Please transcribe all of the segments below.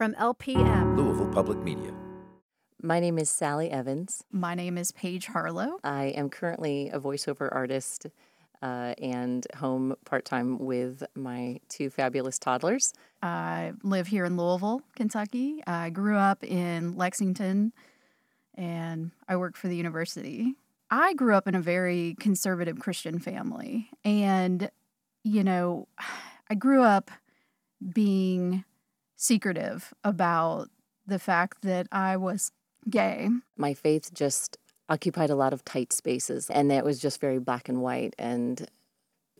From LPM, Louisville Public Media. My name is Sally Evans. My name is Paige Harlow. I am currently a voiceover artist uh, and home part time with my two fabulous toddlers. I live here in Louisville, Kentucky. I grew up in Lexington and I work for the university. I grew up in a very conservative Christian family. And, you know, I grew up being secretive about the fact that I was gay. My faith just occupied a lot of tight spaces, and that was just very black and white. And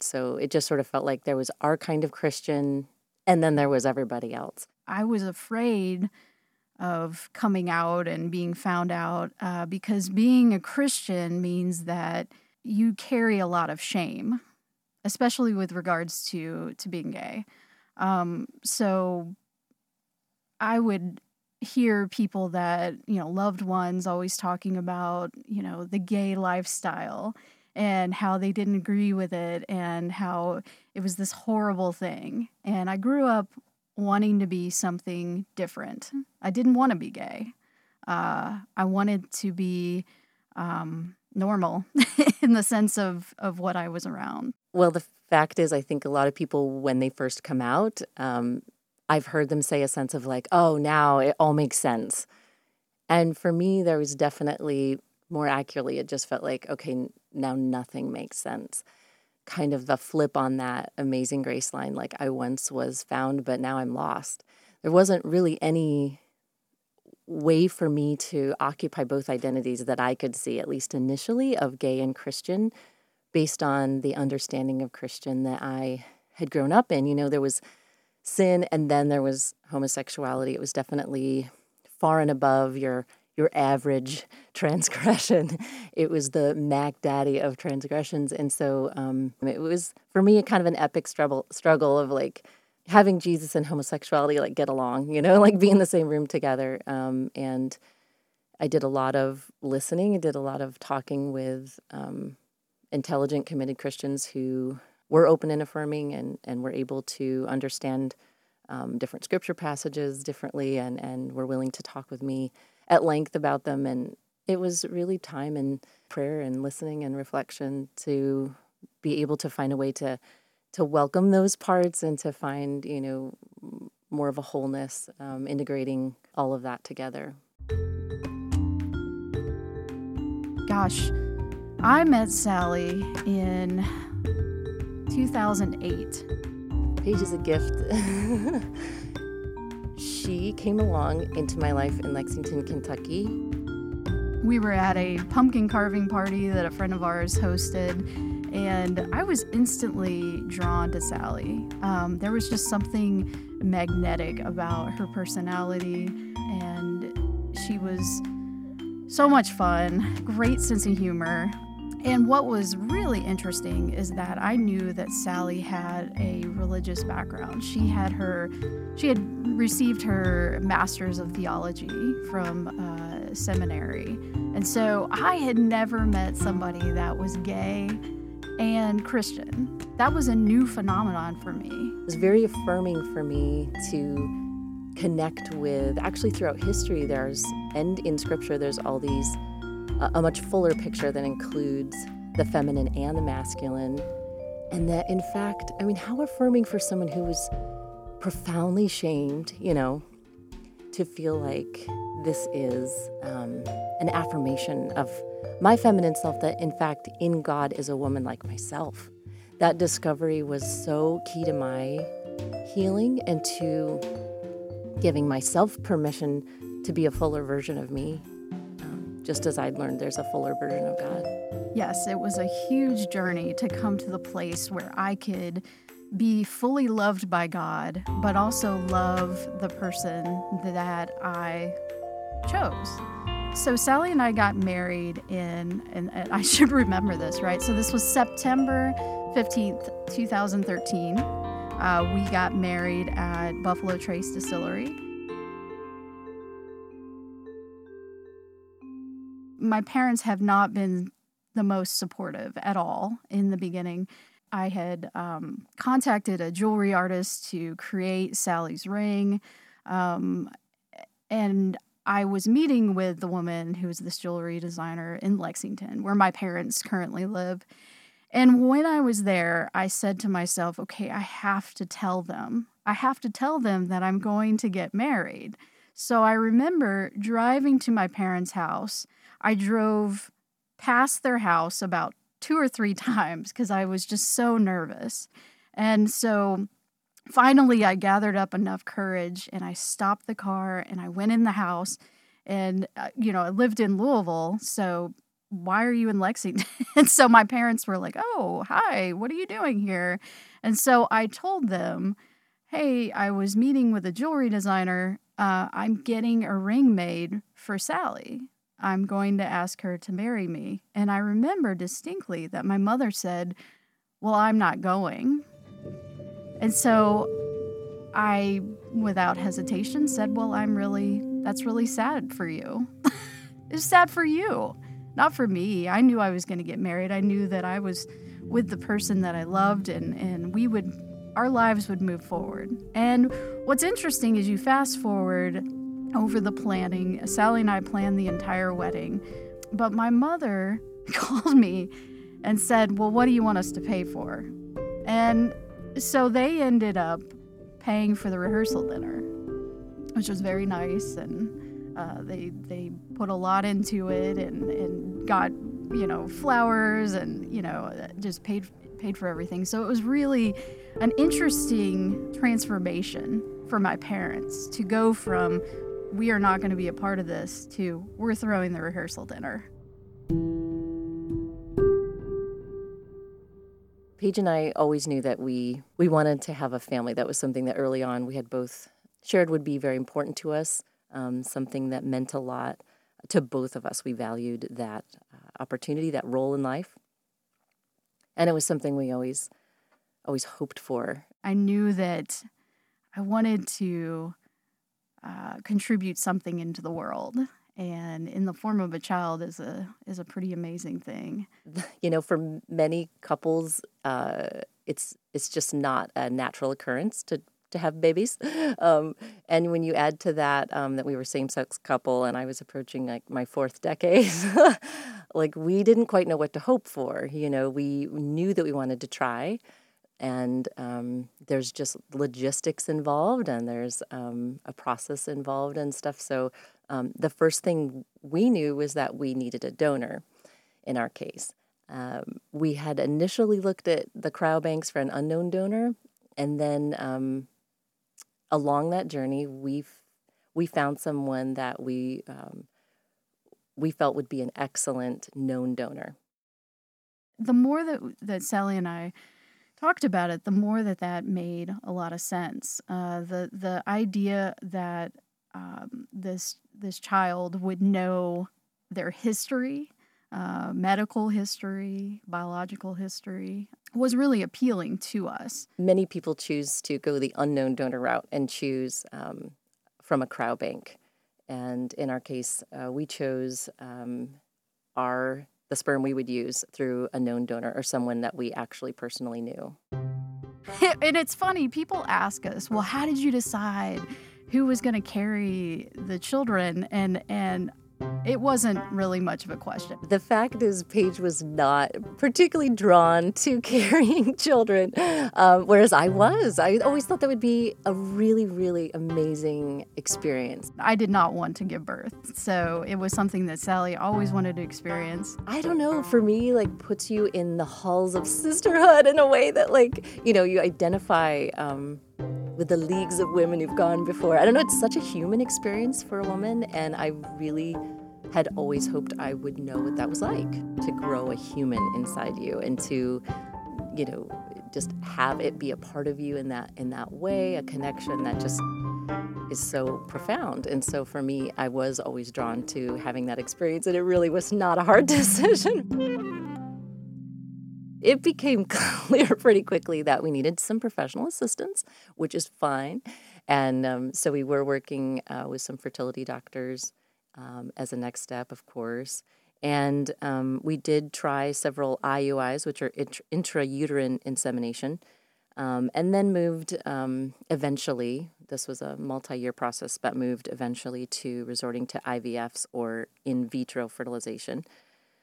so it just sort of felt like there was our kind of Christian, and then there was everybody else. I was afraid of coming out and being found out uh, because being a Christian means that you carry a lot of shame, especially with regards to to being gay. Um, so I would hear people that, you know, loved ones always talking about, you know, the gay lifestyle and how they didn't agree with it and how it was this horrible thing. And I grew up wanting to be something different. I didn't want to be gay. Uh, I wanted to be um, normal in the sense of, of what I was around. Well, the fact is, I think a lot of people, when they first come out, um, I've heard them say a sense of like, oh, now it all makes sense. And for me, there was definitely more accurately, it just felt like, okay, now nothing makes sense. Kind of the flip on that amazing grace line, like I once was found, but now I'm lost. There wasn't really any way for me to occupy both identities that I could see, at least initially, of gay and Christian, based on the understanding of Christian that I had grown up in. You know, there was sin and then there was homosexuality. It was definitely far and above your your average transgression. It was the mac daddy of transgressions and so um, it was for me a kind of an epic struggle struggle of like having jesus and homosexuality like get along you know like be in the same room together um, and i did a lot of listening. I did a lot of talking with um, intelligent committed christians who we're open and affirming and, and we're able to understand um, different scripture passages differently and, and we're willing to talk with me at length about them. And it was really time and prayer and listening and reflection to be able to find a way to to welcome those parts and to find you know more of a wholeness um, integrating all of that together gosh i met sally in 2008. Paige is a gift. she came along into my life in Lexington, Kentucky. We were at a pumpkin carving party that a friend of ours hosted, and I was instantly drawn to Sally. Um, there was just something magnetic about her personality, and she was so much fun, great sense of humor. And what was really interesting is that I knew that Sally had a religious background. She had her, she had received her master's of theology from uh, seminary. And so I had never met somebody that was gay and Christian. That was a new phenomenon for me. It was very affirming for me to connect with, actually, throughout history, there's, and in scripture, there's all these a, much fuller picture that includes the feminine and the masculine. And that, in fact, I mean, how affirming for someone who was profoundly shamed, you know, to feel like this is um, an affirmation of my feminine self that, in fact, in God is a woman like myself. That discovery was so key to my healing and to giving myself permission to be a fuller version of me just as I'd learned there's a fuller version of God. Yes, it was a huge journey to come to the place where I could be fully loved by God, but also love the person that I chose. So Sally and I got married in, and I should remember this, right? So this was September 15th, 2013. Uh, we got married at Buffalo Trace Distillery. My parents have not been the most supportive at all in the beginning. I had um, contacted a jewelry artist to create Sally's ring. Um, and I was meeting with the woman who's this jewelry designer in Lexington, where my parents currently live. And when I was there, I said to myself, okay, I have to tell them. I have to tell them that I'm going to get married. So I remember driving to my parents' house. I drove past their house about two or three times because I was just so nervous. And so finally, I gathered up enough courage and I stopped the car and I went in the house. And, uh, you know, I lived in Louisville. So why are you in Lexington? and so my parents were like, oh, hi, what are you doing here? And so I told them, hey, I was meeting with a jewelry designer. Uh, I'm getting a ring made for Sally. I'm going to ask her to marry me. And I remember distinctly that my mother said, Well, I'm not going. And so I, without hesitation, said, Well, I'm really, that's really sad for you. it's sad for you, not for me. I knew I was going to get married. I knew that I was with the person that I loved and, and we would, our lives would move forward. And what's interesting is you fast forward over the planning. Sally and I planned the entire wedding. But my mother called me and said, Well, what do you want us to pay for? And so they ended up paying for the rehearsal dinner, which was very nice. And uh, they, they put a lot into it and, and got, you know, flowers and, you know, just paid, paid for everything. So it was really an interesting transformation for my parents to go from we are not going to be a part of this to we're throwing the rehearsal dinner. Paige and I always knew that we we wanted to have a family. That was something that early on we had both shared would be very important to us. Um, something that meant a lot to both of us. We valued that uh, opportunity, that role in life, and it was something we always always hoped for. I knew that I wanted to contribute something into the world. And in the form of a child is a is a pretty amazing thing. You know for many couples uh, it's it's just not a natural occurrence to to have babies. Um, and when you add to that um, that we were same-sex couple and i was approaching like my fourth decade like we didn't quite know what to hope for. You know we knew that we wanted to try and um, there's just logistics involved and there's um, a process involved and stuff. So um, the first thing we knew was that we needed a donor in our case. Um, we had initially looked at the cryo banks for an unknown donor and then um, along that journey we we found someone that we um, we felt would be an excellent known donor. The more that that sally and i talked about it, the more that that made a lot of sense. Uh, the the idea that um, this this child would know their history, uh, medical history, biological history, was really appealing to us. Many people choose to go the unknown donor route and choose um, from a cryo bank, and in our case, uh, we chose um, our the sperm we would use through a known donor or someone that we actually personally knew. and it's funny, people ask us, well, how did you decide who was going to carry the children? And, and it wasn't really much of a question. The fact is, Paige was not particularly drawn to carrying children, um, whereas I was. I always thought that would be a really, really amazing experience. I did not want to give birth, so it was something that Sally always wanted to experience. I don't know, for me, like, puts you in the halls of sisterhood in a way that, like, you know, you identify. Um, with the leagues of women who've gone before. I don't know, it's such a human experience for a woman, and I really had always hoped I would know what that was like to grow a human inside you and to, you know, just have it be a part of you in that in that way, a connection that just is so profound. And so for me, I was always drawn to having that experience, and it really was not a hard decision it became clear pretty quickly that we needed some professional assistance, which is fine. And um, so we were working uh, with some fertility doctors um, as a next step, of course. And um, we did try several IUIs, which are int- intrauterine insemination. Um, and then moved um, eventually, this was a multi year process, but moved eventually to resorting to IVFs or in vitro fertilization.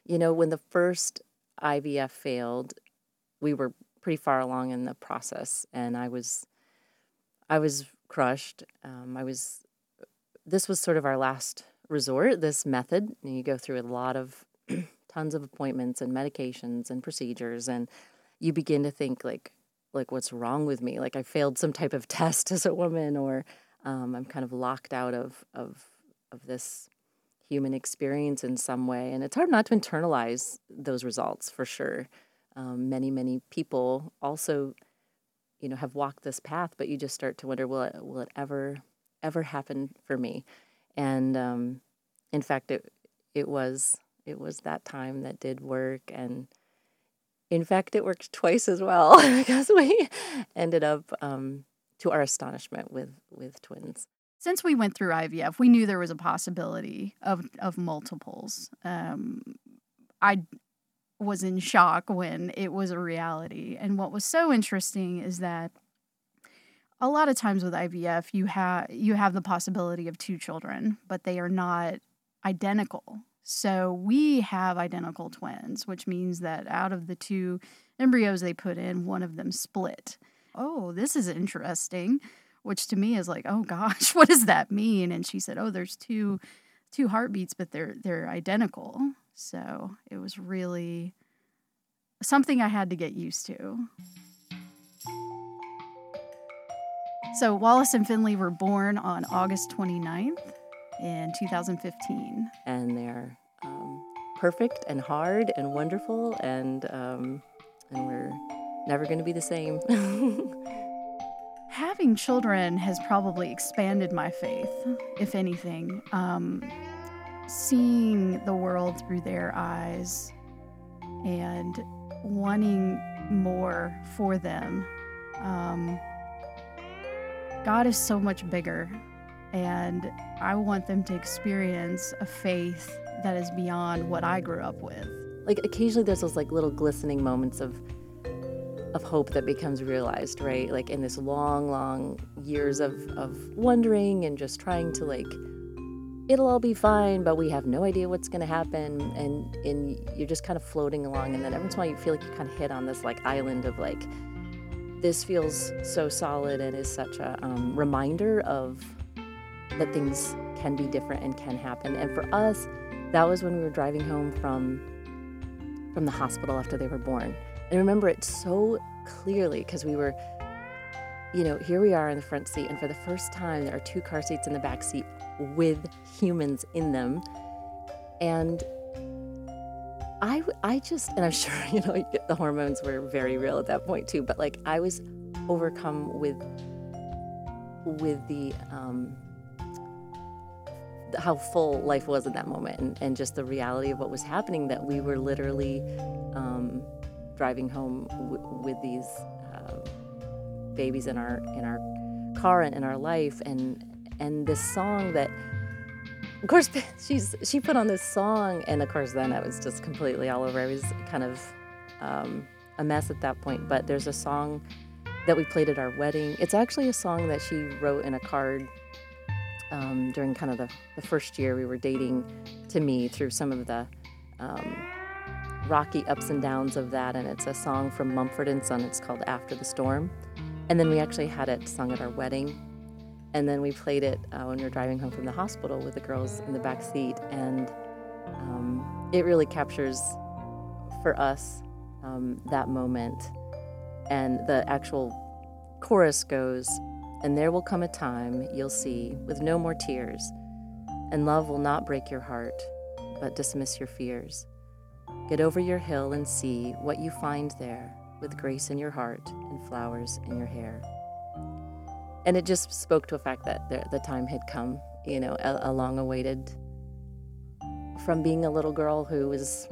You know, when the first IVF failed, we were pretty far along in the process, and I was, I was crushed. Um, I was, this was sort of our last resort. This method, and you go through a lot of, tons of appointments and medications and procedures, and you begin to think like, like what's wrong with me? Like I failed some type of test as a woman, or um, I'm kind of locked out of of of this human experience in some way. And it's hard not to internalize those results for sure. Um, many many people also, you know, have walked this path, but you just start to wonder, will it will it ever ever happen for me? And um, in fact, it it was it was that time that did work and in fact, it worked twice as well because we ended up, um, to our astonishment, with with twins. Since we went through IVF, we knew there was a possibility of of multiples. Um, I was in shock when it was a reality, and what was so interesting is that a lot of times with IVF, you have you have the possibility of two children, but they are not identical. So we have identical twins, which means that out of the two embryos they put in, one of them split. Oh, this is interesting, which to me is like, oh gosh, what does that mean? And she said, oh, there's two two heartbeats, but they're they're identical. So it was really something I had to get used to. So Wallace and Finley were born on August 29th, in 2015. And they're um, perfect and hard and wonderful, and um, and we're never going to be the same. Having children has probably expanded my faith, if anything. Um, seeing the world through their eyes and wanting more for them. Um, God is so much bigger and I want them to experience a faith that is beyond what I grew up with. Like occasionally there's those like little glistening moments of of hope that becomes realized, right? Like in this long, long years of of wondering and just trying to like it'll all be fine, but we have no idea what's going to happen and and you're just kind of floating along and then every once in a while you feel like you kind of hit on this like island of like this feels so solid and is such a um, reminder of that things can be different and can happen. And for us, that was when we were driving home from from the hospital after they were born. I remember it so clearly because we were you know, here we are in the front seat and for the first time there are two car seats in the back seat with humans in them. And I, I just, and I'm sure, you know, the hormones were very real at that point too, but like I was overcome with, with the, um, how full life was in that moment and, and just the reality of what was happening that we were literally um, driving home w- with these uh, babies in our in our car and in our life and and this song that of course she's she put on this song and of course then I was just completely all over. I was kind of um, a mess at that point but there's a song that we played at our wedding. It's actually a song that she wrote in a card um, during kind of the, the first year we were dating to me through some of the um, rocky ups and downs of that. And it's a song from Mumford and Son. It's called After the Storm. And then we actually had it sung at our wedding. And then we played it uh, when we were driving home from the hospital with the girls in the back seat. And um, it really captures for us um, that moment. And the actual chorus goes, and there will come a time, you'll see, with no more tears, and love will not break your heart, but dismiss your fears. Get over your hill and see what you find there, with grace in your heart and flowers in your hair. And it just spoke to a fact that the, time had come, you know, a, a long awaited, from being a little girl who was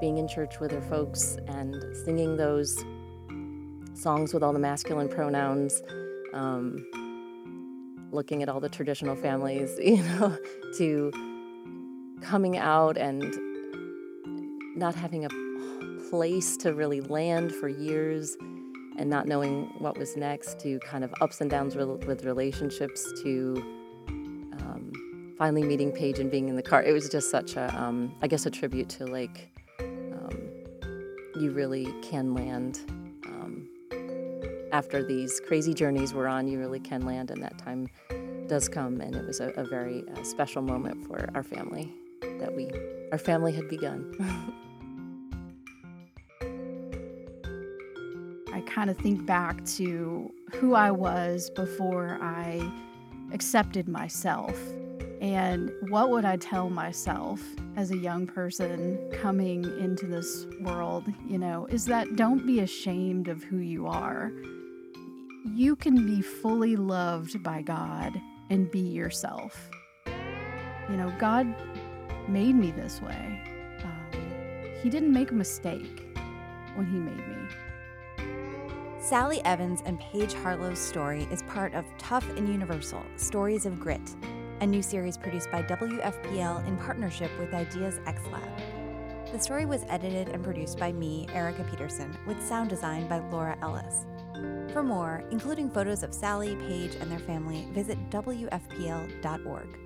being in church with her folks and singing those songs with all the masculine pronouns, um, looking at all the traditional families, you know, to coming out and not having a place to really land for years and not knowing what was next to kind of ups and downs with relationships to um, finally meeting Paige and being in the car. It was just such a, um, I guess, a tribute to like, um, you really can land um, after these crazy journeys we're on, you really can land, and that time does come. And it was a, a very uh, special moment for our family that we, our family had begun. kind of think back to who I was before I accepted myself. And what would I tell myself as a young person coming into this world? You know, is that don't be ashamed of who you are. You can be fully loved by God and be yourself. You know, God made me this way. Um, he didn't make a mistake when He made me. Sally Evans and Paige Harlow's story is part of Tough and Universal Stories of Grit, a new series produced by WFPL in partnership with Ideas X Lab. The story was edited and produced by me, Erica Peterson, with sound design by Laura Ellis. For more, including photos of Sally, Paige, and their family, visit WFPL.org.